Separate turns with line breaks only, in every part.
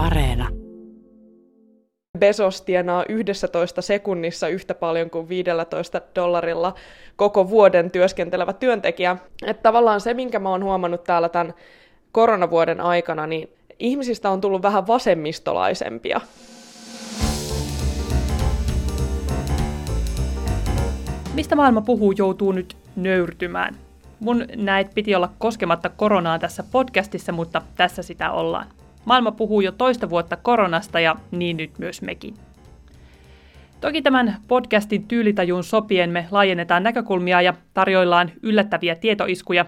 Areena.
Bezos tienaa 11 sekunnissa yhtä paljon kuin 15 dollarilla koko vuoden työskentelevä työntekijä. Että tavallaan se, minkä mä oon huomannut täällä tämän koronavuoden aikana, niin ihmisistä on tullut vähän vasemmistolaisempia.
Mistä maailma puhuu joutuu nyt nöyrtymään? Mun näet piti olla koskematta koronaa tässä podcastissa, mutta tässä sitä ollaan. Maailma puhuu jo toista vuotta koronasta ja niin nyt myös mekin. Toki tämän podcastin tyylitajuun sopien me laajennetaan näkökulmia ja tarjoillaan yllättäviä tietoiskuja.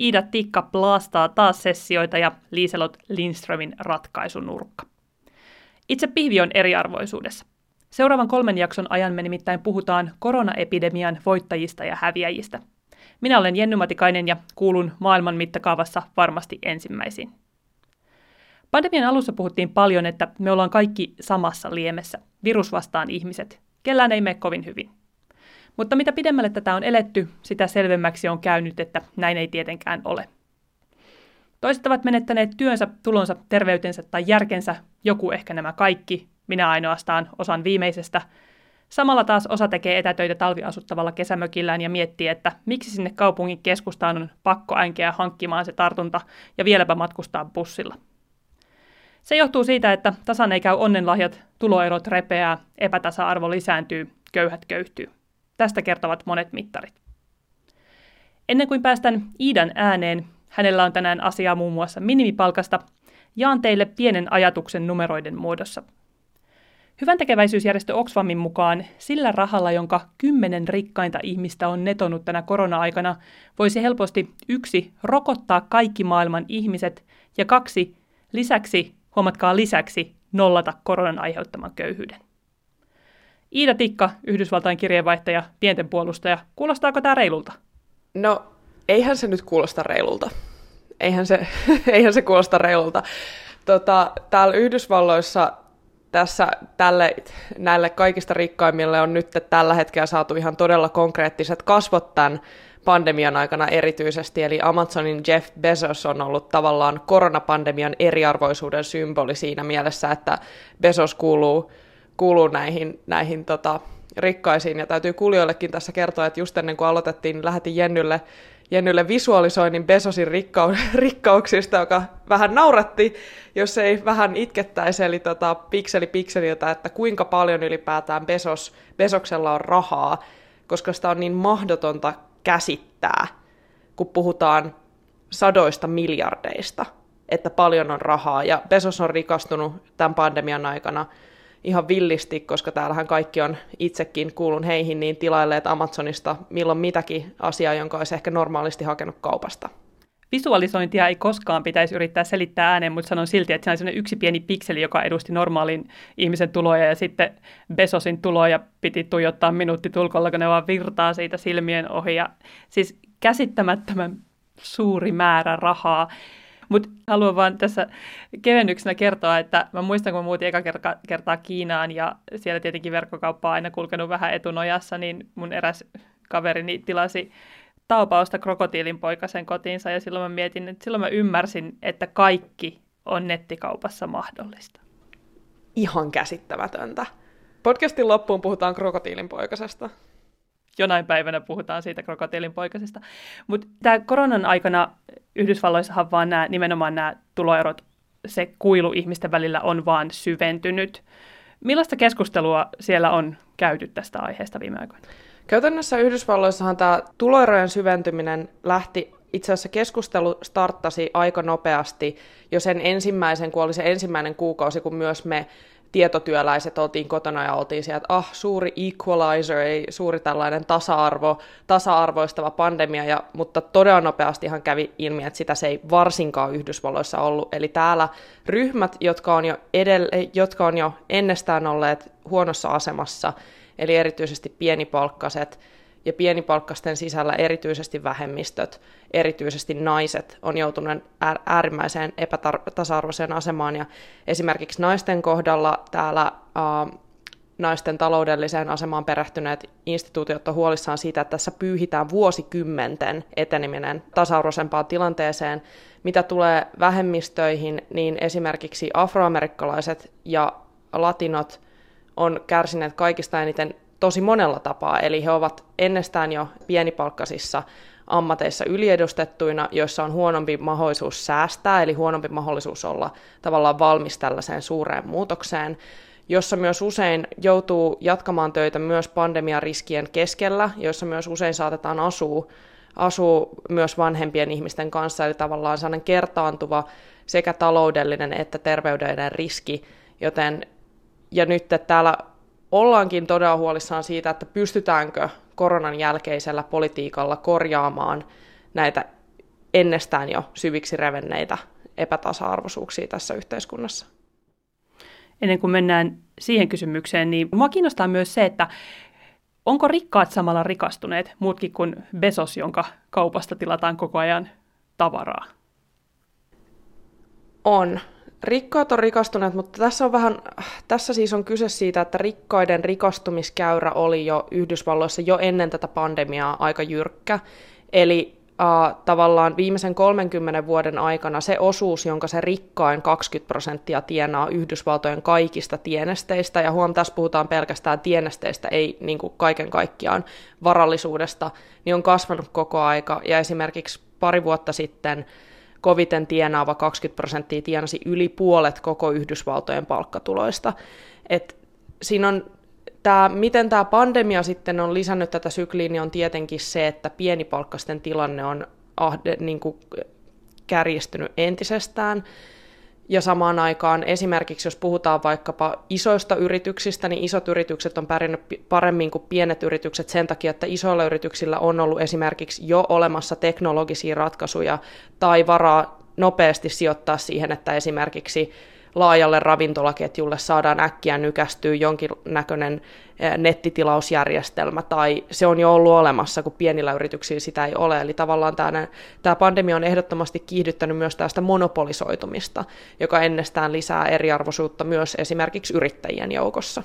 Iida Tikka plastaa taas sessioita ja Liiselot Lindströmin ratkaisunurkka. Itse pihvi on eriarvoisuudessa. Seuraavan kolmen jakson ajan me nimittäin puhutaan koronaepidemian voittajista ja häviäjistä. Minä olen Jenny Matikainen ja kuulun maailman mittakaavassa varmasti ensimmäisiin. Pandemian alussa puhuttiin paljon, että me ollaan kaikki samassa liemessä, virus vastaan ihmiset. Kellään ei mene kovin hyvin. Mutta mitä pidemmälle tätä on eletty, sitä selvemmäksi on käynyt, että näin ei tietenkään ole. Toiset ovat menettäneet työnsä, tulonsa, terveytensä tai järkensä, joku ehkä nämä kaikki, minä ainoastaan osan viimeisestä. Samalla taas osa tekee etätöitä talviasuttavalla kesämökillään ja miettii, että miksi sinne kaupungin keskustaan on pakko änkeä hankkimaan se tartunta ja vieläpä matkustaa bussilla. Se johtuu siitä, että tasan ei käy onnenlahjat, tuloerot repeää, epätasa-arvo lisääntyy, köyhät köyhtyy. Tästä kertovat monet mittarit. Ennen kuin päästän Iidan ääneen, hänellä on tänään asiaa muun muassa minimipalkasta, jaan teille pienen ajatuksen numeroiden muodossa. Hyvän tekeväisyysjärjestö Oxfamin mukaan sillä rahalla, jonka kymmenen rikkainta ihmistä on netonut tänä korona-aikana, voisi helposti yksi rokottaa kaikki maailman ihmiset ja kaksi lisäksi huomatkaa lisäksi, nollata koronan aiheuttaman köyhyyden. Iida Tikka, Yhdysvaltain kirjeenvaihtaja, pienten puolustaja, kuulostaako tämä reilulta?
No, eihän se nyt kuulosta reilulta. Eihän se, eihän se kuulosta reilulta. Tota, täällä Yhdysvalloissa tässä tälle, näille kaikista rikkaimmille on nyt tällä hetkellä saatu ihan todella konkreettiset kasvot tämän pandemian aikana erityisesti, eli Amazonin Jeff Bezos on ollut tavallaan koronapandemian eriarvoisuuden symboli siinä mielessä, että Bezos kuuluu, kuuluu näihin, näihin tota, rikkaisiin, ja täytyy kuulijoillekin tässä kertoa, että just ennen kuin aloitettiin, niin lähetin Jennylle, Jennylle visualisoinnin Bezosin rikkau- rikkauksista, joka vähän nauratti, jos ei vähän itkettäisi, eli tota, pikseli pikseliltä, että kuinka paljon ylipäätään Bezos, Besoksella on rahaa, koska sitä on niin mahdotonta käsittää, kun puhutaan sadoista miljardeista, että paljon on rahaa. Ja Bezos on rikastunut tämän pandemian aikana ihan villisti, koska täällähän kaikki on itsekin kuulun heihin niin tilailleet Amazonista milloin mitäkin asiaa, jonka olisi ehkä normaalisti hakenut kaupasta.
Visualisointia ei koskaan pitäisi yrittää selittää ääneen, mutta sanon silti, että se on yksi pieni pikseli, joka edusti normaalin ihmisen tuloja ja sitten Besosin tuloja piti tuijottaa minuuttitulkolla, kun ne vaan virtaa siitä silmien ohi. Ja siis käsittämättömän suuri määrä rahaa. Mutta haluan vaan tässä kevennyksenä kertoa, että mä muistan, kun muutin eka kertaa Kiinaan ja siellä tietenkin verkkokauppa on aina kulkenut vähän etunojassa, niin mun eräs kaverini tilasi taupausta krokotiilin poikasen kotiinsa ja silloin mä mietin, että silloin mä ymmärsin, että kaikki on nettikaupassa mahdollista.
Ihan käsittämätöntä. Podcastin loppuun puhutaan krokotiilin poikasesta.
Jonain päivänä puhutaan siitä krokotiilin poikasesta. Mutta tämä koronan aikana Yhdysvalloissahan vaan nämä, nimenomaan nämä tuloerot, se kuilu ihmisten välillä on vaan syventynyt. Millaista keskustelua siellä on käyty tästä aiheesta viime aikoina?
Käytännössä Yhdysvalloissahan tämä tuloerojen syventyminen lähti itse asiassa keskustelu starttasi aika nopeasti jo sen ensimmäisen, kun oli se ensimmäinen kuukausi, kun myös me tietotyöläiset oltiin kotona ja oltiin sieltä, että ah, suuri equalizer, ei suuri tällainen tasa-arvo, tasa-arvoistava pandemia, ja, mutta todella nopeasti ihan kävi ilmi, että sitä se ei varsinkaan Yhdysvalloissa ollut. Eli täällä ryhmät, jotka on jo, edelle, jotka on jo ennestään olleet huonossa asemassa, eli erityisesti pienipalkkaset ja pienipalkkasten sisällä erityisesti vähemmistöt, erityisesti naiset on joutunut äärimmäiseen epätasa-arvoiseen asemaan ja esimerkiksi naisten kohdalla täällä uh, naisten taloudelliseen asemaan perehtyneet instituutiot on huolissaan siitä, että tässä pyyhitään vuosikymmenten eteneminen tasa-arvoisempaan tilanteeseen. Mitä tulee vähemmistöihin, niin esimerkiksi afroamerikkalaiset ja latinot on kärsineet kaikista eniten tosi monella tapaa, eli he ovat ennestään jo pienipalkkaisissa ammateissa yliedustettuina, joissa on huonompi mahdollisuus säästää, eli huonompi mahdollisuus olla tavallaan valmis tällaiseen suureen muutokseen, jossa myös usein joutuu jatkamaan töitä myös pandemiariskien keskellä, joissa myös usein saatetaan asua, asua myös vanhempien ihmisten kanssa, eli tavallaan sellainen kertaantuva sekä taloudellinen että terveydellinen riski, joten ja nyt täällä ollaankin todella huolissaan siitä, että pystytäänkö koronan jälkeisellä politiikalla korjaamaan näitä ennestään jo syviksi revenneitä epätasa-arvoisuuksia tässä yhteiskunnassa.
Ennen kuin mennään siihen kysymykseen, niin minua kiinnostaa myös se, että onko rikkaat samalla rikastuneet, muutkin kuin Besos, jonka kaupasta tilataan koko ajan tavaraa?
On. Rikkaat on rikastuneet, mutta tässä, on vähän, tässä siis on kyse siitä, että rikkaiden rikastumiskäyrä oli jo Yhdysvalloissa jo ennen tätä pandemiaa aika jyrkkä. Eli äh, tavallaan viimeisen 30 vuoden aikana se osuus, jonka se rikkain 20 prosenttia tienaa Yhdysvaltojen kaikista tienesteistä, ja huom, tässä puhutaan pelkästään tienesteistä, ei niin kuin kaiken kaikkiaan varallisuudesta, niin on kasvanut koko aika, ja esimerkiksi pari vuotta sitten koviten tienaava 20 prosenttia tienasi yli puolet koko Yhdysvaltojen palkkatuloista. Et siinä on tämä, miten tämä pandemia sitten on lisännyt tätä sykliä, niin on tietenkin se, että pienipalkkaisten tilanne on ahde, niin kuin kärjistynyt entisestään. Ja samaan aikaan esimerkiksi, jos puhutaan vaikkapa isoista yrityksistä, niin isot yritykset on pärjännyt paremmin kuin pienet yritykset sen takia, että isoilla yrityksillä on ollut esimerkiksi jo olemassa teknologisia ratkaisuja tai varaa nopeasti sijoittaa siihen, että esimerkiksi laajalle ravintolaketjulle saadaan äkkiä nykästyä jonkinnäköinen eh, nettitilausjärjestelmä, tai se on jo ollut olemassa, kun pienillä yrityksillä sitä ei ole. Eli tavallaan tämä, tämä pandemia on ehdottomasti kiihdyttänyt myös tästä monopolisoitumista, joka ennestään lisää eriarvoisuutta myös esimerkiksi yrittäjien joukossa.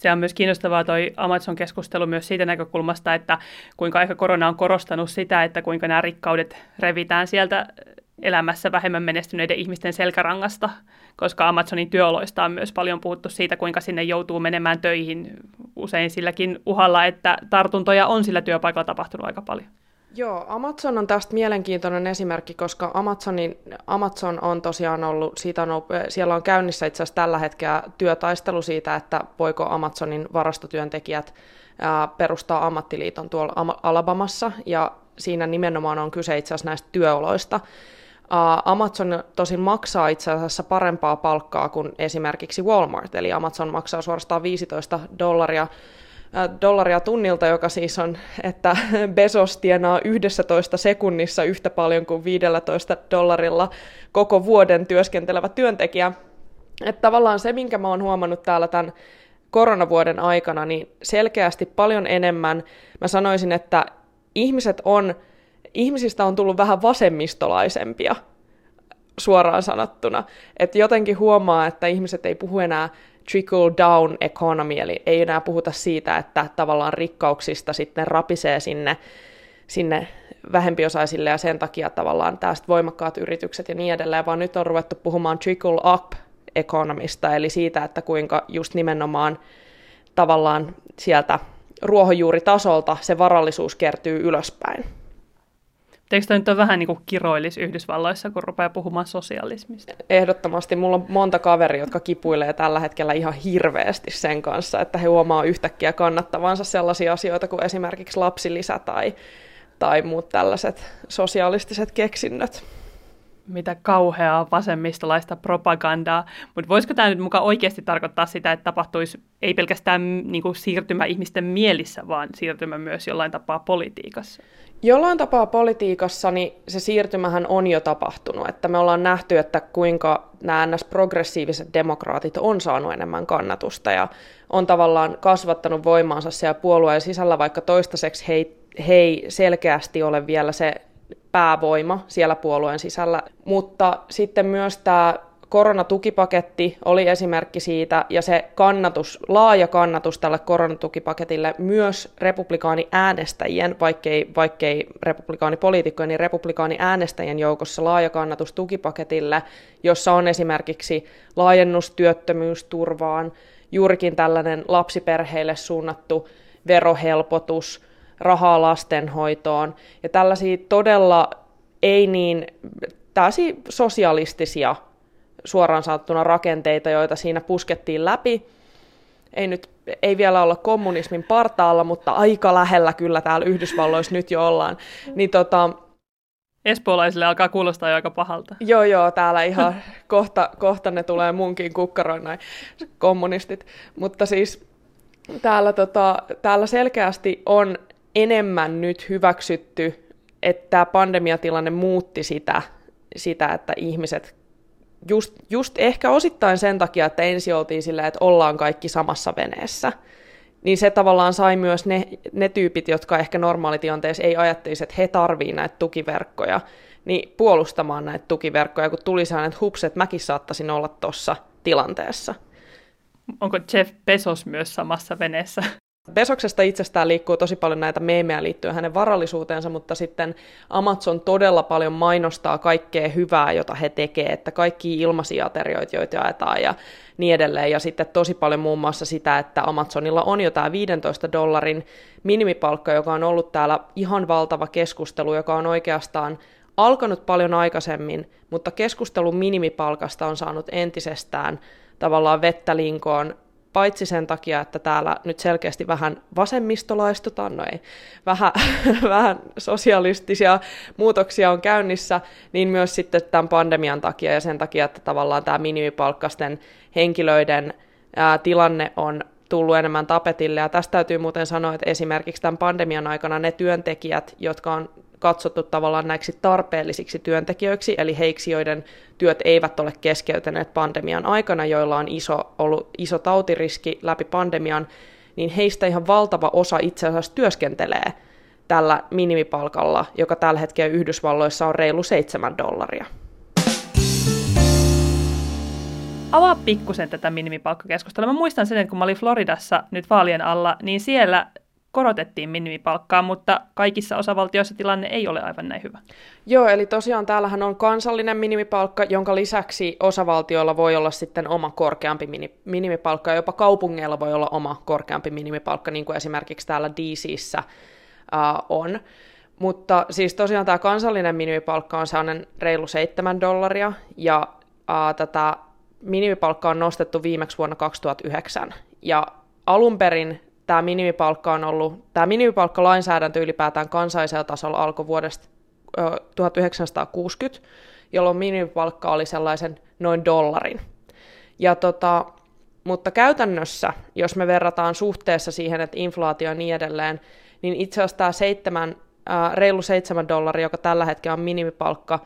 Se on myös kiinnostavaa toi Amazon-keskustelu myös siitä näkökulmasta, että kuinka ehkä korona on korostanut sitä, että kuinka nämä rikkaudet revitään sieltä elämässä vähemmän menestyneiden ihmisten selkärangasta, koska Amazonin työoloista on myös paljon puhuttu siitä, kuinka sinne joutuu menemään töihin usein silläkin uhalla, että tartuntoja on sillä työpaikalla tapahtunut aika paljon.
Joo, Amazon on tästä mielenkiintoinen esimerkki, koska Amazonin, Amazon on tosiaan ollut, siitä on siellä on käynnissä itse asiassa tällä hetkellä työtaistelu siitä, että voiko Amazonin varastotyöntekijät ää, perustaa ammattiliiton tuolla Alabamassa, ja siinä nimenomaan on kyse itse asiassa näistä työoloista. Amazon tosin maksaa itse asiassa parempaa palkkaa kuin esimerkiksi Walmart, eli Amazon maksaa suorastaan 15 dollaria dollaria tunnilta, joka siis on, että Bezos tienaa 11 sekunnissa yhtä paljon kuin 15 dollarilla koko vuoden työskentelevä työntekijä. Että tavallaan se, minkä mä oon huomannut täällä tämän koronavuoden aikana, niin selkeästi paljon enemmän mä sanoisin, että ihmiset on ihmisistä on tullut vähän vasemmistolaisempia suoraan sanottuna. Että jotenkin huomaa, että ihmiset ei puhu enää trickle down economy, eli ei enää puhuta siitä, että tavallaan rikkauksista sitten rapisee sinne, sinne vähempiosaisille ja sen takia tavallaan tästä voimakkaat yritykset ja niin edelleen, vaan nyt on ruvettu puhumaan trickle up economista, eli siitä, että kuinka just nimenomaan tavallaan sieltä ruohonjuuritasolta se varallisuus kertyy ylöspäin.
Eikö toi nyt ole vähän niin kiroilis Yhdysvalloissa, kun rupeaa puhumaan sosialismista?
Ehdottomasti. Mulla on monta kaveria, jotka kipuilee tällä hetkellä ihan hirveästi sen kanssa, että he huomaa yhtäkkiä kannattavansa sellaisia asioita kuin esimerkiksi lapsilisä tai, tai muut tällaiset sosialistiset keksinnöt
mitä kauheaa vasemmistolaista propagandaa. Mutta voisiko tämä nyt mukaan oikeasti tarkoittaa sitä, että tapahtuisi ei pelkästään niin kuin siirtymä ihmisten mielissä, vaan siirtymä myös jollain tapaa politiikassa?
Jollain tapaa politiikassa niin se siirtymähän on jo tapahtunut, että me ollaan nähty, että kuinka nämä ns. demokraatit on saanut enemmän kannatusta ja on tavallaan kasvattanut voimaansa siellä puolueen sisällä, vaikka toistaiseksi he ei, he ei selkeästi ole vielä se päävoima siellä puolueen sisällä. Mutta sitten myös tämä koronatukipaketti oli esimerkki siitä, ja se kannatus, laaja kannatus tälle koronatukipaketille myös republikaani äänestäjien, vaikkei, vaikkei republikaanipoliitikkojen, niin republikaani äänestäjien joukossa laaja kannatus tukipaketille, jossa on esimerkiksi laajennus työttömyysturvaan, juurikin tällainen lapsiperheille suunnattu verohelpotus, rahaa lastenhoitoon, ja tällaisia todella ei niin tällaisia sosialistisia suoraan sanottuna rakenteita, joita siinä puskettiin läpi. Ei nyt ei vielä olla kommunismin partaalla, mutta aika lähellä kyllä täällä Yhdysvalloissa nyt jo ollaan. Niin tota,
Espoolaisille alkaa kuulostaa jo aika pahalta.
Joo, joo, täällä ihan kohta, kohta ne tulee munkin kukkaroin näin kommunistit. Mutta siis täällä, tota, täällä selkeästi on enemmän nyt hyväksytty, että tämä pandemiatilanne muutti sitä, sitä että ihmiset just, just ehkä osittain sen takia, että ensin oltiin sillä, että ollaan kaikki samassa veneessä, niin se tavallaan sai myös ne, ne tyypit, jotka ehkä normaalitilanteessa ei ajattelisi, että he tarvii näitä tukiverkkoja, niin puolustamaan näitä tukiverkkoja, kun tuli sellainen, että hups, että mäkin saattaisin olla tuossa tilanteessa.
Onko Jeff Bezos myös samassa veneessä?
Besoksesta itsestään liikkuu tosi paljon näitä meemejä liittyen hänen varallisuuteensa, mutta sitten Amazon todella paljon mainostaa kaikkea hyvää, jota he tekevät, että kaikki ilmaisia aterioita, joita jaetaan ja niin edelleen. Ja sitten tosi paljon muun muassa sitä, että Amazonilla on jo tämä 15 dollarin minimipalkka, joka on ollut täällä ihan valtava keskustelu, joka on oikeastaan alkanut paljon aikaisemmin, mutta keskustelu minimipalkasta on saanut entisestään tavallaan vettä linkoon paitsi sen takia, että täällä nyt selkeästi vähän vasemmistolaistutaan, no ei, vähän, vähän sosialistisia muutoksia on käynnissä, niin myös sitten tämän pandemian takia ja sen takia, että tavallaan tämä minimipalkkasten henkilöiden ää, tilanne on tullut enemmän tapetille. Ja tästä täytyy muuten sanoa, että esimerkiksi tämän pandemian aikana ne työntekijät, jotka on katsottu tavallaan näiksi tarpeellisiksi työntekijöiksi, eli heiksi, joiden työt eivät ole keskeytyneet pandemian aikana, joilla on iso, ollut iso tautiriski läpi pandemian, niin heistä ihan valtava osa itse asiassa työskentelee tällä minimipalkalla, joka tällä hetkellä Yhdysvalloissa on reilu 7 dollaria.
Avaa pikkusen tätä minimipalkkakeskustelua. Mä muistan sen, että kun mä olin Floridassa nyt vaalien alla, niin siellä korotettiin minimipalkkaa, mutta kaikissa osavaltioissa tilanne ei ole aivan näin hyvä.
Joo, eli tosiaan täällähän on kansallinen minimipalkka, jonka lisäksi osavaltioilla voi olla sitten oma korkeampi minimipalkka, ja jopa kaupungeilla voi olla oma korkeampi minimipalkka, niin kuin esimerkiksi täällä DCissä uh, on. Mutta siis tosiaan tämä kansallinen minimipalkka on sellainen reilu 7 dollaria, ja uh, tätä minimipalkka on nostettu viimeksi vuonna 2009, ja alun perin tämä minimipalkka on ollut, tämä minimipalkkalainsäädäntö ylipäätään kansallisella tasolla alkoi vuodesta 1960, jolloin minimipalkka oli sellaisen noin dollarin. Ja tota, mutta käytännössä, jos me verrataan suhteessa siihen, että inflaatio ja niin edelleen, niin itse asiassa tämä seitsemän, reilu 7 dollaria, joka tällä hetkellä on minimipalkka,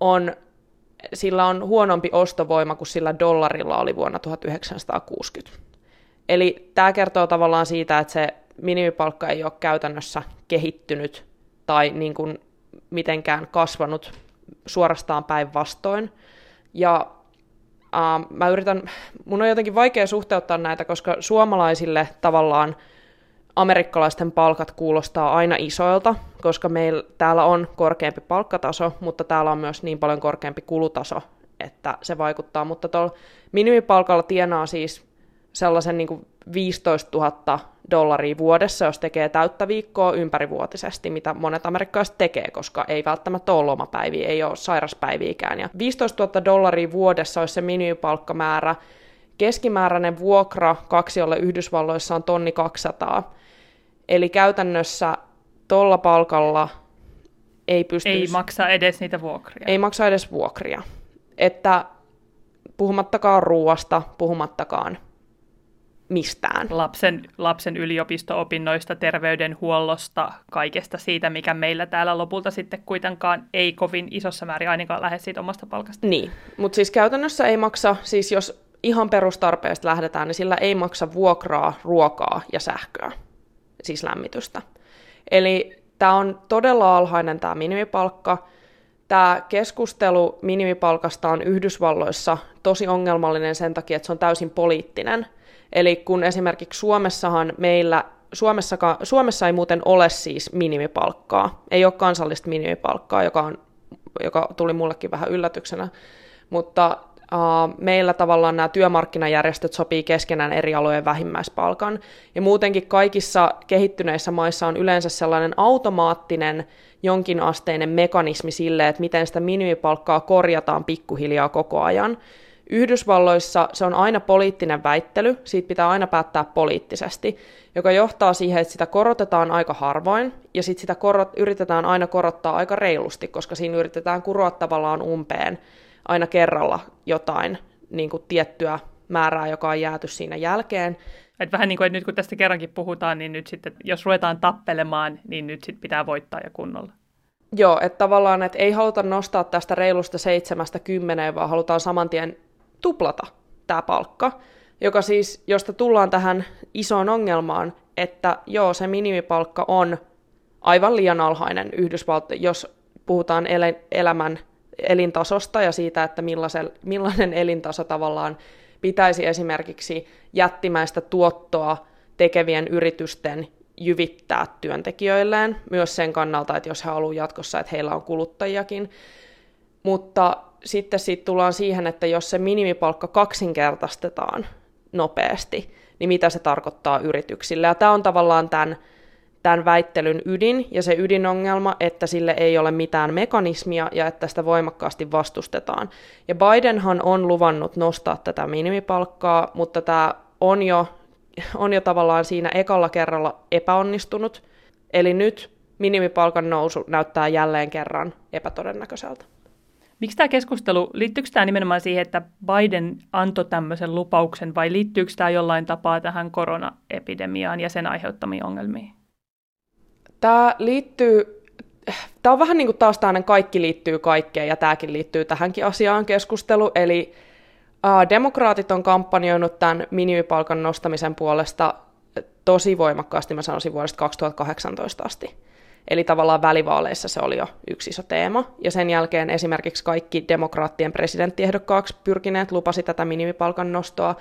on, sillä on huonompi ostovoima kuin sillä dollarilla oli vuonna 1960. Eli tämä kertoo tavallaan siitä, että se minimipalkka ei ole käytännössä kehittynyt tai niin kuin mitenkään kasvanut suorastaan päinvastoin. Ja äh, mä yritän, mun on jotenkin vaikea suhteuttaa näitä, koska suomalaisille tavallaan amerikkalaisten palkat kuulostaa aina isoilta, koska meillä täällä on korkeampi palkkataso, mutta täällä on myös niin paljon korkeampi kulutaso, että se vaikuttaa. Mutta tuolla minimipalkalla tienaa siis sellaisen niin kuin 15 000 dollaria vuodessa, jos tekee täyttä viikkoa ympärivuotisesti, mitä monet amerikkalaiset tekee, koska ei välttämättä ole lomapäiviä, ei ole sairaspäiviäkään. Ja 15 000 dollaria vuodessa olisi se minimipalkkamäärä. Keskimääräinen vuokra kaksiolle Yhdysvalloissa on tonni 200. Eli käytännössä tuolla palkalla ei pysty...
Ei maksa edes niitä vuokria.
Ei maksa edes vuokria. Että puhumattakaan ruuasta, puhumattakaan mistään.
Lapsen, lapsen yliopisto-opinnoista, terveydenhuollosta, kaikesta siitä, mikä meillä täällä lopulta sitten kuitenkaan ei kovin isossa määrin ainakaan lähde siitä omasta palkasta.
Niin, mutta siis käytännössä ei maksa, siis jos ihan perustarpeesta lähdetään, niin sillä ei maksa vuokraa, ruokaa ja sähköä, siis lämmitystä. Eli tämä on todella alhainen tämä minimipalkka. tämä keskustelu minimipalkasta on Yhdysvalloissa tosi ongelmallinen sen takia, että se on täysin poliittinen. Eli kun esimerkiksi Suomessahan meillä, Suomessa ei muuten ole siis minimipalkkaa, ei ole kansallista minimipalkkaa, joka, on, joka tuli mullekin vähän yllätyksenä, mutta meillä tavallaan nämä työmarkkinajärjestöt sopii keskenään eri alojen vähimmäispalkan. Ja muutenkin kaikissa kehittyneissä maissa on yleensä sellainen automaattinen jonkinasteinen mekanismi sille, että miten sitä minimipalkkaa korjataan pikkuhiljaa koko ajan. Yhdysvalloissa se on aina poliittinen väittely, siitä pitää aina päättää poliittisesti, joka johtaa siihen, että sitä korotetaan aika harvoin, ja sitten sitä korot, yritetään aina korottaa aika reilusti, koska siinä yritetään kuroa tavallaan umpeen aina kerralla jotain niin kuin tiettyä määrää, joka on jääty siinä jälkeen.
Et vähän niin kuin, että nyt kun tästä kerrankin puhutaan, niin nyt sitten, jos ruvetaan tappelemaan, niin nyt sitten pitää voittaa ja kunnolla.
Joo, että tavallaan, että ei haluta nostaa tästä reilusta seitsemästä kymmeneen, vaan halutaan saman tien tuplata tämä palkka, joka siis, josta tullaan tähän isoon ongelmaan, että joo, se minimipalkka on aivan liian alhainen Yhdysvalto, jos puhutaan el- elämän elintasosta ja siitä, että millainen elintaso tavallaan pitäisi esimerkiksi jättimäistä tuottoa tekevien yritysten jyvittää työntekijöilleen, myös sen kannalta, että jos he haluavat jatkossa, että heillä on kuluttajiakin. Mutta sitten siitä tullaan siihen, että jos se minimipalkka kaksinkertaistetaan nopeasti, niin mitä se tarkoittaa yrityksille. Ja tämä on tavallaan tämän tämän väittelyn ydin ja se ydinongelma, että sille ei ole mitään mekanismia ja että sitä voimakkaasti vastustetaan. Ja Bidenhan on luvannut nostaa tätä minimipalkkaa, mutta tämä on jo, on jo tavallaan siinä ekalla kerralla epäonnistunut. Eli nyt minimipalkan nousu näyttää jälleen kerran epätodennäköiseltä.
Miksi tämä keskustelu, liittyykö tämä nimenomaan siihen, että Biden antoi tämmöisen lupauksen vai liittyykö tämä jollain tapaa tähän koronaepidemiaan ja sen aiheuttamiin ongelmiin?
Tämä liittyy, tämä on vähän niin kuin taas tämmöinen kaikki liittyy kaikkeen, ja tämäkin liittyy tähänkin asiaan keskustelu, eli uh, demokraatit on kampanjoinut tämän minimipalkan nostamisen puolesta tosi voimakkaasti, mä sanoisin vuodesta 2018 asti. Eli tavallaan välivaaleissa se oli jo yksi iso teema. Ja sen jälkeen esimerkiksi kaikki demokraattien presidenttiehdokkaaksi pyrkineet lupasi tätä minimipalkan nostoa.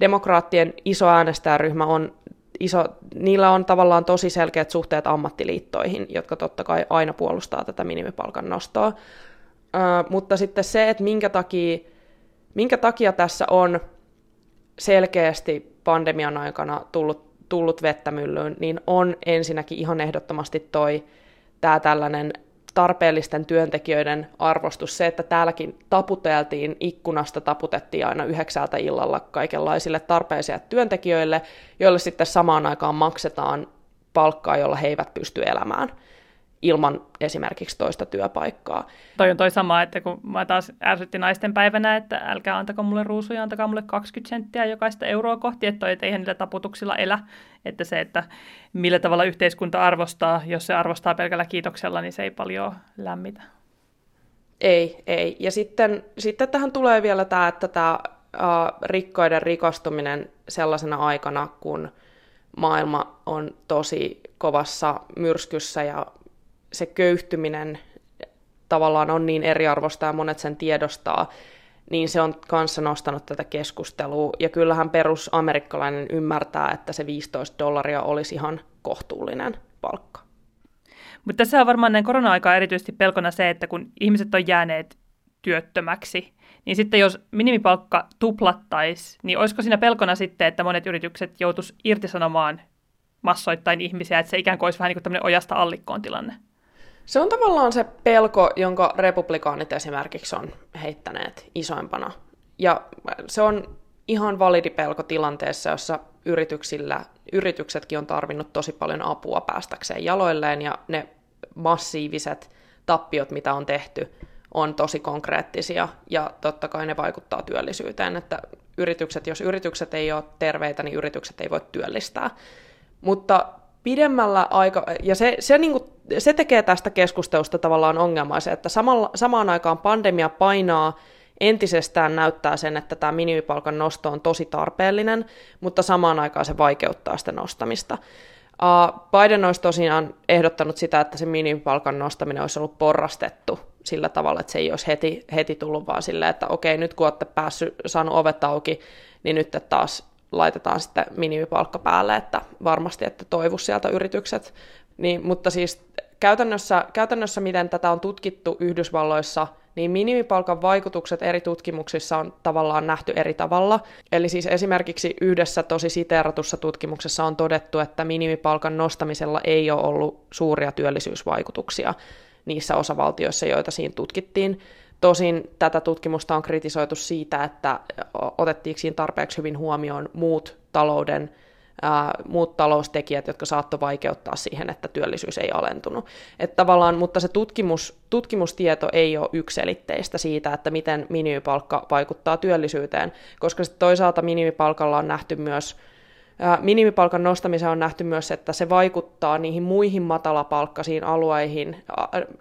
Demokraattien iso äänestäjäryhmä on iso, niillä on tavallaan tosi selkeät suhteet ammattiliittoihin, jotka totta kai aina puolustaa tätä minimipalkan nostoa. Uh, mutta sitten se, että minkä takia, minkä takia tässä on selkeästi pandemian aikana tullut, tullut vettä myllyyn, niin on ensinnäkin ihan ehdottomasti toi tämä tällainen tarpeellisten työntekijöiden arvostus, se, että täälläkin taputeltiin, ikkunasta taputettiin aina yhdeksältä illalla kaikenlaisille tarpeisille työntekijöille, joille sitten samaan aikaan maksetaan palkkaa, jolla he eivät pysty elämään ilman esimerkiksi toista työpaikkaa.
Toi on toi sama, että kun mä taas ärsytti naisten päivänä, että älkää antako mulle ruusuja, antakaa mulle 20 senttiä jokaista euroa kohti, että toi, että eihän niillä taputuksilla elä. Että se, että millä tavalla yhteiskunta arvostaa, jos se arvostaa pelkällä kiitoksella, niin se ei paljon lämmitä.
Ei, ei. Ja sitten, sitten tähän tulee vielä tämä, että tämä uh, rikkaiden rikastuminen sellaisena aikana, kun maailma on tosi kovassa myrskyssä ja se köyhtyminen tavallaan on niin eriarvosta ja monet sen tiedostaa, niin se on kanssa nostanut tätä keskustelua. Ja kyllähän perusamerikkalainen ymmärtää, että se 15 dollaria olisi ihan kohtuullinen palkka.
Mutta tässä on varmaan näin korona-aikaa erityisesti pelkona se, että kun ihmiset on jääneet työttömäksi, niin sitten jos minimipalkka tuplattaisi, niin olisiko siinä pelkona sitten, että monet yritykset joutuisi irtisanomaan massoittain ihmisiä, että se ikään kuin olisi vähän niin kuin tämmöinen ojasta allikkoon tilanne?
Se on tavallaan se pelko, jonka republikaanit esimerkiksi on heittäneet isoimpana. Ja se on ihan validi pelko tilanteessa, jossa yrityksillä, yrityksetkin on tarvinnut tosi paljon apua päästäkseen jaloilleen, ja ne massiiviset tappiot, mitä on tehty, on tosi konkreettisia, ja totta kai ne vaikuttaa työllisyyteen, että yritykset, jos yritykset ei ole terveitä, niin yritykset ei voi työllistää. Mutta pidemmällä aika, ja se, se, niin kuin, se tekee tästä keskustelusta tavallaan ongelmaisen, että samalla, samaan aikaan pandemia painaa entisestään näyttää sen, että tämä minimipalkan nosto on tosi tarpeellinen, mutta samaan aikaan se vaikeuttaa sitä nostamista. Biden olisi tosiaan ehdottanut sitä, että se minimipalkan nostaminen olisi ollut porrastettu sillä tavalla, että se ei olisi heti, heti tullut vaan silleen, että okei, nyt kun olette päässyt, saanut ovet auki, niin nyt taas laitetaan sitten minimipalkka päälle, että varmasti, että toivu sieltä yritykset. Niin, mutta siis käytännössä, käytännössä, miten tätä on tutkittu Yhdysvalloissa, niin minimipalkan vaikutukset eri tutkimuksissa on tavallaan nähty eri tavalla. Eli siis esimerkiksi yhdessä tosi siteeratussa tutkimuksessa on todettu, että minimipalkan nostamisella ei ole ollut suuria työllisyysvaikutuksia niissä osavaltioissa, joita siinä tutkittiin. Tosin tätä tutkimusta on kritisoitu siitä, että otettiinko siinä tarpeeksi hyvin huomioon muut talouden ää, muut taloustekijät, jotka saattoi vaikeuttaa siihen, että työllisyys ei alentunut. Että tavallaan, mutta se tutkimus, tutkimustieto ei ole ykselitteistä siitä, että miten minimipalkka vaikuttaa työllisyyteen, koska toisaalta minimipalkalla on nähty myös Minimipalkan nostamiseen on nähty myös, että se vaikuttaa niihin muihin matalapalkkaisiin alueihin,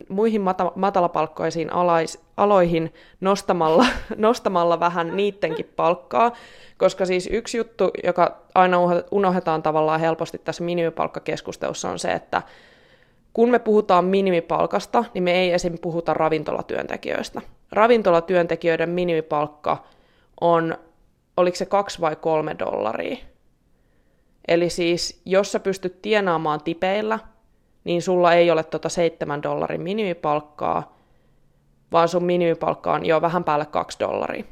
muihin mata, matalapalkkaisiin alais, aloihin nostamalla, nostamalla vähän niittenkin palkkaa, koska siis yksi juttu, joka aina unohdetaan tavallaan helposti tässä minimipalkkakeskustelussa on se, että kun me puhutaan minimipalkasta, niin me ei esim. puhuta ravintolatyöntekijöistä. Ravintolatyöntekijöiden minimipalkka on, oliko se kaksi vai kolme dollaria? Eli siis, jos sä pystyt tienaamaan tipeillä, niin sulla ei ole tota 7 dollarin minimipalkkaa, vaan sun minimipalkka on jo vähän päälle 2 dollaria.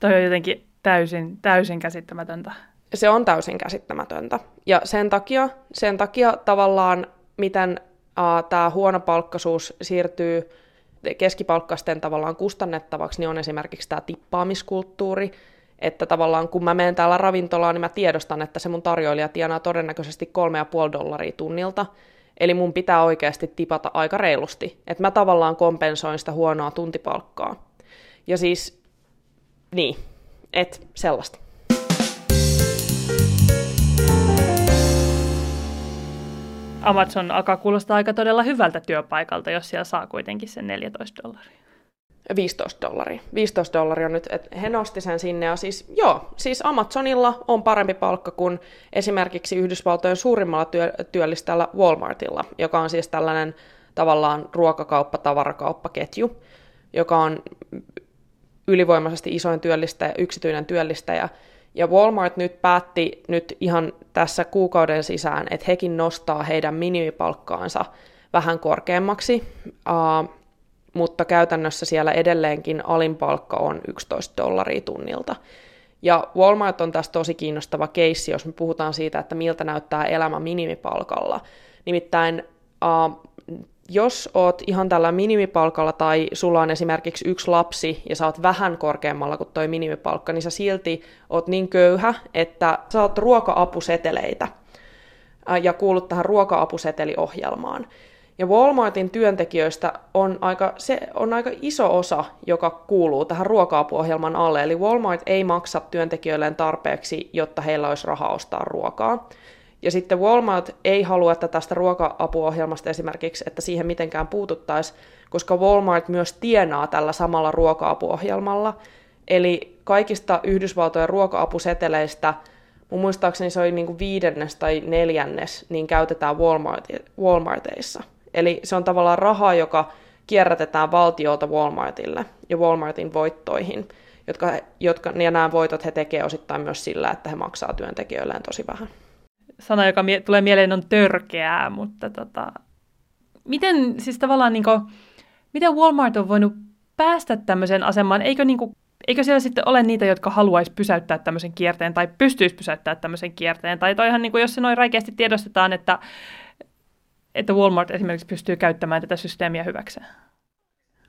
Toi on jotenkin täysin, täysin käsittämätöntä.
Se on täysin käsittämätöntä. Ja sen takia, sen takia tavallaan, miten uh, tämä huono palkkaisuus siirtyy keskipalkkasten tavallaan kustannettavaksi, niin on esimerkiksi tämä tippaamiskulttuuri, että tavallaan kun mä menen täällä ravintolaan, niin mä tiedostan, että se mun tarjoilija tienaa todennäköisesti 3,5 dollaria tunnilta, eli mun pitää oikeasti tipata aika reilusti, että mä tavallaan kompensoin sitä huonoa tuntipalkkaa. Ja siis, niin, et sellaista.
Amazon alkaa kuulostaa aika todella hyvältä työpaikalta, jos siellä saa kuitenkin sen 14 dollaria.
15 dollaria. 15 dollaria on nyt, että he nosti sen sinne. Ja siis, joo, siis Amazonilla on parempi palkka kuin esimerkiksi Yhdysvaltojen suurimmalla työ, työllistäjällä Walmartilla, joka on siis tällainen tavallaan ruokakauppa, tavarakauppaketju, joka on ylivoimaisesti isoin työllistäjä, yksityinen työllistäjä. Ja Walmart nyt päätti nyt ihan tässä kuukauden sisään, että hekin nostaa heidän minimipalkkaansa vähän korkeammaksi. Uh, mutta käytännössä siellä edelleenkin alinpalkka on 11 dollaria tunnilta. Ja Walmart on tässä tosi kiinnostava keissi, jos me puhutaan siitä, että miltä näyttää elämä minimipalkalla. Nimittäin uh, jos oot ihan tällä minimipalkalla tai sulla on esimerkiksi yksi lapsi ja sä oot vähän korkeammalla kuin toi minimipalkka, niin sä silti oot niin köyhä, että sä oot ruoka-apuseteleitä ja kuulut tähän ruoka-apuseteliohjelmaan. Ja Walmartin työntekijöistä on aika, se on aika iso osa, joka kuuluu tähän ruoka-apuohjelman alle. Eli Walmart ei maksa työntekijöilleen tarpeeksi, jotta heillä olisi rahaa ostaa ruokaa. Ja sitten Walmart ei halua, että tästä ruoka-apuohjelmasta esimerkiksi, että siihen mitenkään puututtaisiin, koska Walmart myös tienaa tällä samalla ruoka-apuohjelmalla. Eli kaikista Yhdysvaltojen ruoka-apuseteleistä, mun muistaakseni se oli niin kuin viidennes tai neljännes, niin käytetään Walmart, Walmarteissa. Eli se on tavallaan rahaa, joka kierrätetään valtiolta Walmartille ja Walmartin voittoihin, jotka, jotka, ja nämä voitot he tekevät osittain myös sillä, että he maksaa työntekijöilleen tosi vähän.
Sana, joka mie- tulee mieleen, on törkeää, mutta tota, miten siis tavallaan niin kuin, miten Walmart on voinut päästä tämmöiseen asemaan? Eikö, niin kuin, eikö siellä sitten ole niitä, jotka haluaisi pysäyttää tämmöisen kierteen tai pystyisi pysäyttämään tämmöisen kierteen? Tai toihan, niin kuin, jos se noin räikeästi tiedostetaan, että että Walmart esimerkiksi pystyy käyttämään tätä systeemiä hyväkseen?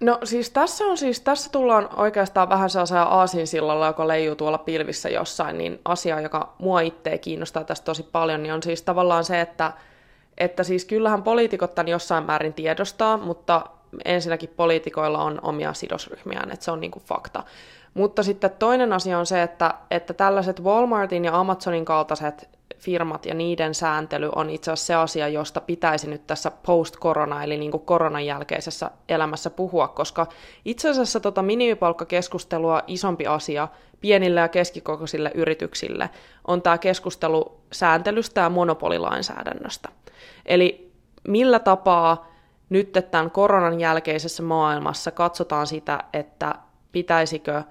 No siis tässä on siis, tässä tullaan oikeastaan vähän sellaisella aasinsillalla, joka leijuu tuolla pilvissä jossain, niin asia, joka mua itseä kiinnostaa tästä tosi paljon, niin on siis tavallaan se, että, että siis kyllähän poliitikot tämän jossain määrin tiedostaa, mutta ensinnäkin poliitikoilla on omia sidosryhmiään, että se on niin kuin fakta. Mutta sitten toinen asia on se, että, että tällaiset Walmartin ja Amazonin kaltaiset firmat ja niiden sääntely on itse asiassa se asia, josta pitäisi nyt tässä post-korona, eli niin kuin koronan jälkeisessä elämässä puhua, koska itse asiassa tota minimipalkkakeskustelua isompi asia pienille ja keskikokoisille yrityksille on tämä keskustelu sääntelystä ja monopolilainsäädännöstä. Eli millä tapaa nyt tämän koronan jälkeisessä maailmassa katsotaan sitä, että pitäisikö,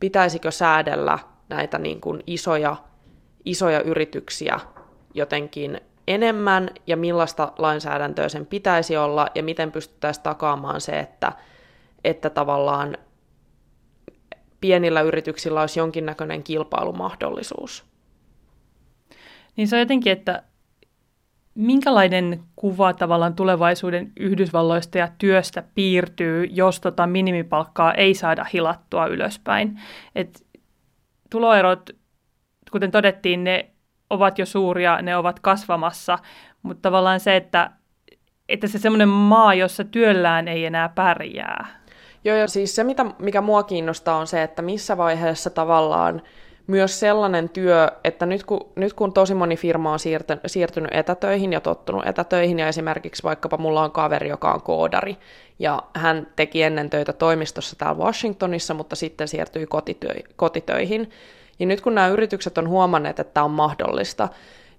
pitäisikö säädellä näitä niin kuin isoja, isoja yrityksiä jotenkin enemmän ja millaista lainsäädäntöä sen pitäisi olla ja miten pystyttäisiin takaamaan se, että, että tavallaan pienillä yrityksillä olisi jonkinnäköinen kilpailumahdollisuus.
Niin se on jotenkin, että minkälainen kuva tavallaan tulevaisuuden Yhdysvalloista ja työstä piirtyy, jos tota minimipalkkaa ei saada hilattua ylöspäin. Et tuloerot, kuten todettiin, ne ovat jo suuria, ne ovat kasvamassa, mutta tavallaan se, että, että se semmoinen maa, jossa työllään ei enää pärjää.
Joo, ja siis se, mitä, mikä mua kiinnostaa, on se, että missä vaiheessa tavallaan myös sellainen työ, että nyt kun, nyt kun tosi moni firma on siirtynyt, etätöihin ja tottunut etätöihin, ja esimerkiksi vaikkapa mulla on kaveri, joka on koodari, ja hän teki ennen töitä toimistossa täällä Washingtonissa, mutta sitten siirtyi kotitö, kotitöihin, ja nyt kun nämä yritykset on huomanneet, että tämä on mahdollista,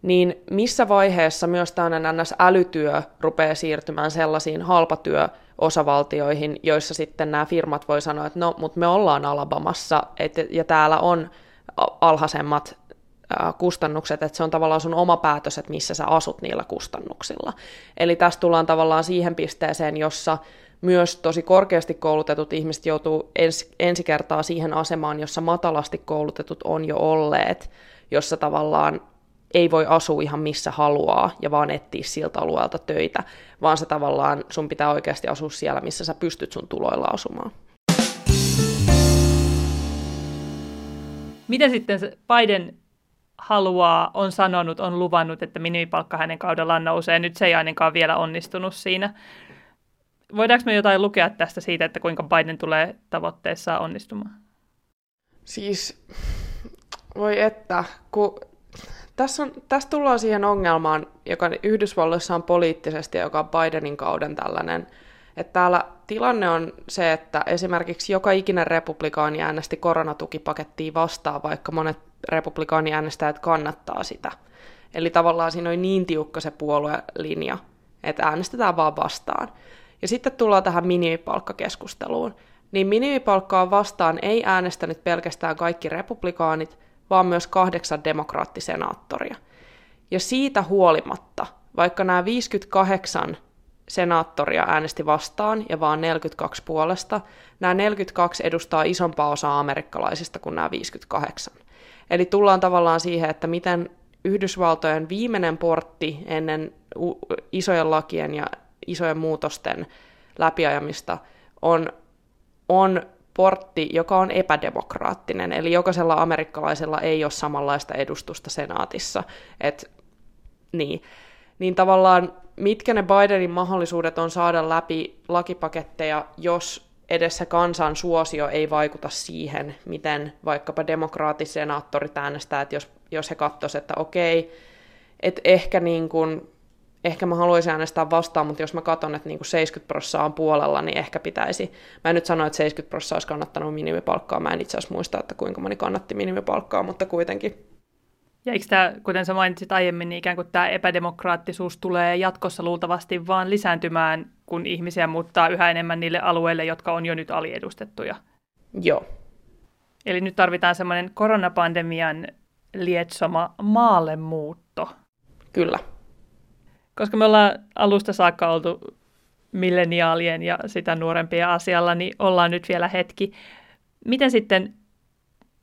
niin missä vaiheessa myös tämmöinen NS-älytyö rupeaa siirtymään sellaisiin halpatyöosavaltioihin, joissa sitten nämä firmat voi sanoa, että no, mutta me ollaan Alabamassa, et, ja täällä on alhaisemmat kustannukset, että se on tavallaan sun oma päätös, että missä sä asut niillä kustannuksilla. Eli tässä tullaan tavallaan siihen pisteeseen, jossa myös tosi korkeasti koulutetut ihmiset joutuu ens, ensi kertaa siihen asemaan, jossa matalasti koulutetut on jo olleet, jossa tavallaan ei voi asua ihan missä haluaa ja vaan etsiä siltä alueelta töitä, vaan se tavallaan sun pitää oikeasti asua siellä, missä sä pystyt sun tuloilla asumaan.
Miten sitten Biden haluaa, on sanonut, on luvannut, että minimipalkka hänen kaudellaan nousee. Nyt se ei ainakaan vielä onnistunut siinä. Voidaanko me jotain lukea tästä siitä, että kuinka Biden tulee tavoitteessa onnistumaan?
Siis, voi että, kun tässä, on, tässä tullaan siihen ongelmaan, joka Yhdysvalloissa on poliittisesti, joka on Bidenin kauden tällainen – että täällä tilanne on se, että esimerkiksi joka ikinen republikaani äänesti koronatukipakettia vastaan, vaikka monet republikaaniäänestäjät kannattaa sitä. Eli tavallaan siinä on niin tiukka se puoluelinja, että äänestetään vaan vastaan. Ja sitten tullaan tähän minimipalkkakeskusteluun. Niin minimipalkkaa vastaan ei äänestänyt pelkästään kaikki republikaanit, vaan myös kahdeksan demokraattisenaattoria. Ja siitä huolimatta, vaikka nämä 58 senaattoria äänesti vastaan ja vaan 42 puolesta. Nämä 42 edustaa isompaa osaa amerikkalaisista kuin nämä 58. Eli tullaan tavallaan siihen, että miten Yhdysvaltojen viimeinen portti ennen isojen lakien ja isojen muutosten läpiajamista on, on portti, joka on epädemokraattinen, eli jokaisella amerikkalaisella ei ole samanlaista edustusta senaatissa. Et, niin. Niin tavallaan mitkä ne Bidenin mahdollisuudet on saada läpi lakipaketteja, jos edessä kansan suosio ei vaikuta siihen, miten vaikkapa demokraattisenaattorit äänestää, että jos, jos he katsoisivat, että okei, että ehkä, niin kuin, ehkä mä haluaisin äänestää vastaan, mutta jos mä katson, että niin kuin 70 prosenttia on puolella, niin ehkä pitäisi. Mä en nyt sano, että 70 prosenttia olisi kannattanut minimipalkkaa, mä en itse asiassa muista, että kuinka moni kannatti minimipalkkaa, mutta kuitenkin
ja eikö tämä, kuten sä mainitsit aiemmin, niin ikään kuin tämä epädemokraattisuus tulee jatkossa luultavasti vaan lisääntymään, kun ihmisiä muuttaa yhä enemmän niille alueille, jotka on jo nyt aliedustettuja?
Joo.
Eli nyt tarvitaan semmoinen koronapandemian lietsoma maalle muutto.
Kyllä.
Koska me ollaan alusta saakka oltu milleniaalien ja sitä nuorempia asialla, niin ollaan nyt vielä hetki. Miten sitten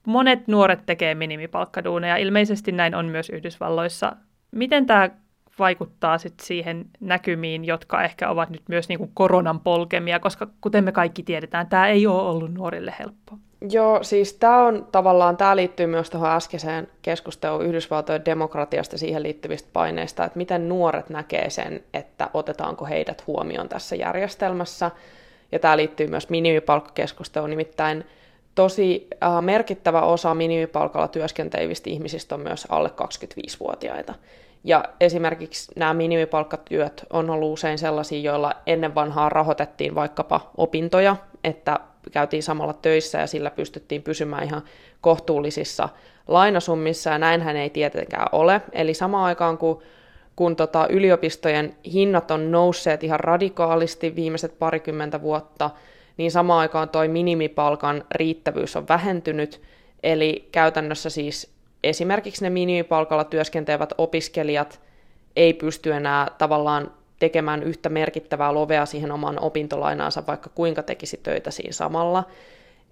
monet nuoret tekee minimipalkkaduuneja, ilmeisesti näin on myös Yhdysvalloissa. Miten tämä vaikuttaa sit siihen näkymiin, jotka ehkä ovat nyt myös niin kuin koronan polkemia, koska kuten me kaikki tiedetään, tämä ei ole ollut nuorille helppo.
Joo, siis tämä on tavallaan, tämä liittyy myös tuohon äskeiseen keskusteluun Yhdysvaltojen demokratiasta siihen liittyvistä paineista, että miten nuoret näkee sen, että otetaanko heidät huomioon tässä järjestelmässä. Ja tämä liittyy myös minimipalkkakeskusteluun, nimittäin tosi äh, merkittävä osa minimipalkalla työskentelevistä ihmisistä on myös alle 25-vuotiaita. Ja esimerkiksi nämä minimipalkkatyöt on ollut usein sellaisia, joilla ennen vanhaa rahoitettiin vaikkapa opintoja, että käytiin samalla töissä ja sillä pystyttiin pysymään ihan kohtuullisissa lainasummissa, ja näinhän ei tietenkään ole. Eli samaan aikaan, kun kun tota, yliopistojen hinnat on nousseet ihan radikaalisti viimeiset parikymmentä vuotta, niin samaan aikaan toi minimipalkan riittävyys on vähentynyt, eli käytännössä siis esimerkiksi ne minimipalkalla työskentelevät opiskelijat ei pysty enää tavallaan tekemään yhtä merkittävää lovea siihen oman opintolainaansa, vaikka kuinka tekisi töitä siinä samalla.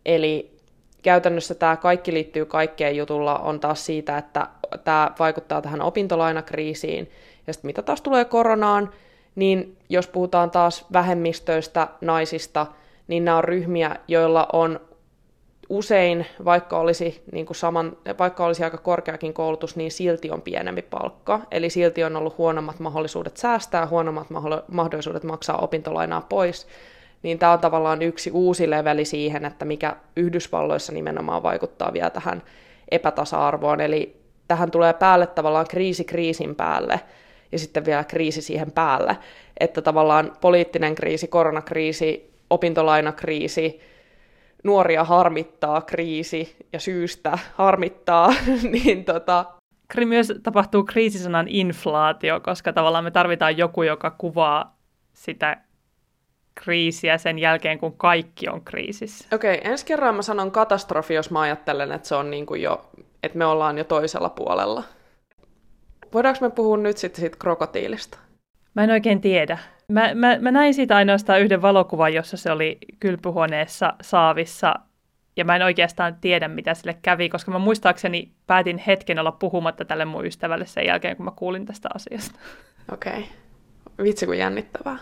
Eli käytännössä tämä kaikki liittyy kaikkeen jutulla on taas siitä, että tämä vaikuttaa tähän opintolainakriisiin. Ja sitten mitä taas tulee koronaan, niin jos puhutaan taas vähemmistöistä, naisista, niin nämä on ryhmiä, joilla on usein, vaikka olisi, niin kuin saman, vaikka olisi aika korkeakin koulutus, niin silti on pienempi palkka. Eli silti on ollut huonommat mahdollisuudet säästää, huonommat mahdollisuudet maksaa opintolainaa pois. Niin tämä on tavallaan yksi uusi leveli siihen, että mikä Yhdysvalloissa nimenomaan vaikuttaa vielä tähän epätasa-arvoon. Eli tähän tulee päälle tavallaan kriisi kriisin päälle ja sitten vielä kriisi siihen päälle. Että tavallaan poliittinen kriisi, koronakriisi, opintolainakriisi, nuoria harmittaa kriisi ja syystä harmittaa, niin tota...
Myös tapahtuu kriisisanan inflaatio, koska tavallaan me tarvitaan joku, joka kuvaa sitä kriisiä sen jälkeen, kun kaikki on kriisissä.
Okei, okay, ensi kerran mä sanon katastrofi, jos mä ajattelen, että se on niin kuin jo, että me ollaan jo toisella puolella. Voidaanko me puhua nyt sitten siitä krokotiilista?
Mä en oikein tiedä. Mä, mä, mä näin siitä ainoastaan yhden valokuvan, jossa se oli kylpyhuoneessa saavissa, ja mä en oikeastaan tiedä, mitä sille kävi, koska mä muistaakseni päätin hetken olla puhumatta tälle mun ystävälle sen jälkeen, kun mä kuulin tästä asiasta.
Okei. Okay. Vitsi kuin jännittävää.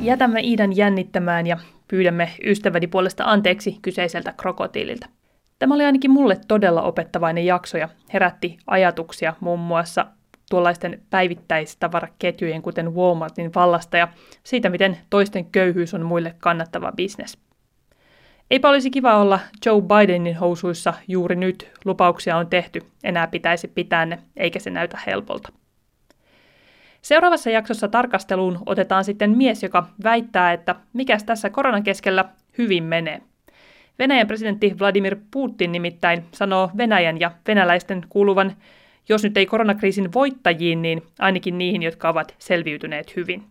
Jätämme Iidan jännittämään ja pyydämme ystäväni puolesta anteeksi kyseiseltä krokotiililta. Tämä oli ainakin mulle todella opettavainen jakso ja herätti ajatuksia muun muassa tuollaisten päivittäistavaraketjujen, kuten Walmartin vallasta ja siitä, miten toisten köyhyys on muille kannattava bisnes. Eipä olisi kiva olla Joe Bidenin housuissa juuri nyt. Lupauksia on tehty, enää pitäisi pitää ne, eikä se näytä helpolta. Seuraavassa jaksossa tarkasteluun otetaan sitten mies, joka väittää, että mikäs tässä koronan keskellä hyvin menee. Venäjän presidentti Vladimir Putin nimittäin sanoo Venäjän ja venäläisten kuuluvan, jos nyt ei koronakriisin voittajiin, niin ainakin niihin, jotka ovat selviytyneet hyvin.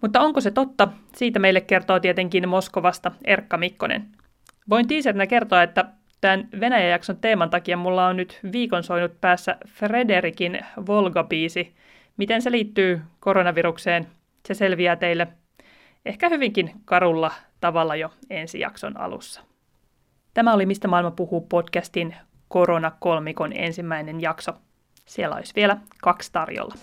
Mutta onko se totta? Siitä meille kertoo tietenkin Moskovasta Erkka Mikkonen. Voin tiiserinä kertoa, että tämän Venäjä-jakson teeman takia mulla on nyt viikon soinut päässä Frederikin Volga-biisi. Miten se liittyy koronavirukseen? Se selviää teille ehkä hyvinkin karulla tavalla jo ensi jakson alussa. Tämä oli Mistä maailma puhuu podcastin Korona-kolmikon ensimmäinen jakso. Siellä olisi vielä kaksi tarjolla.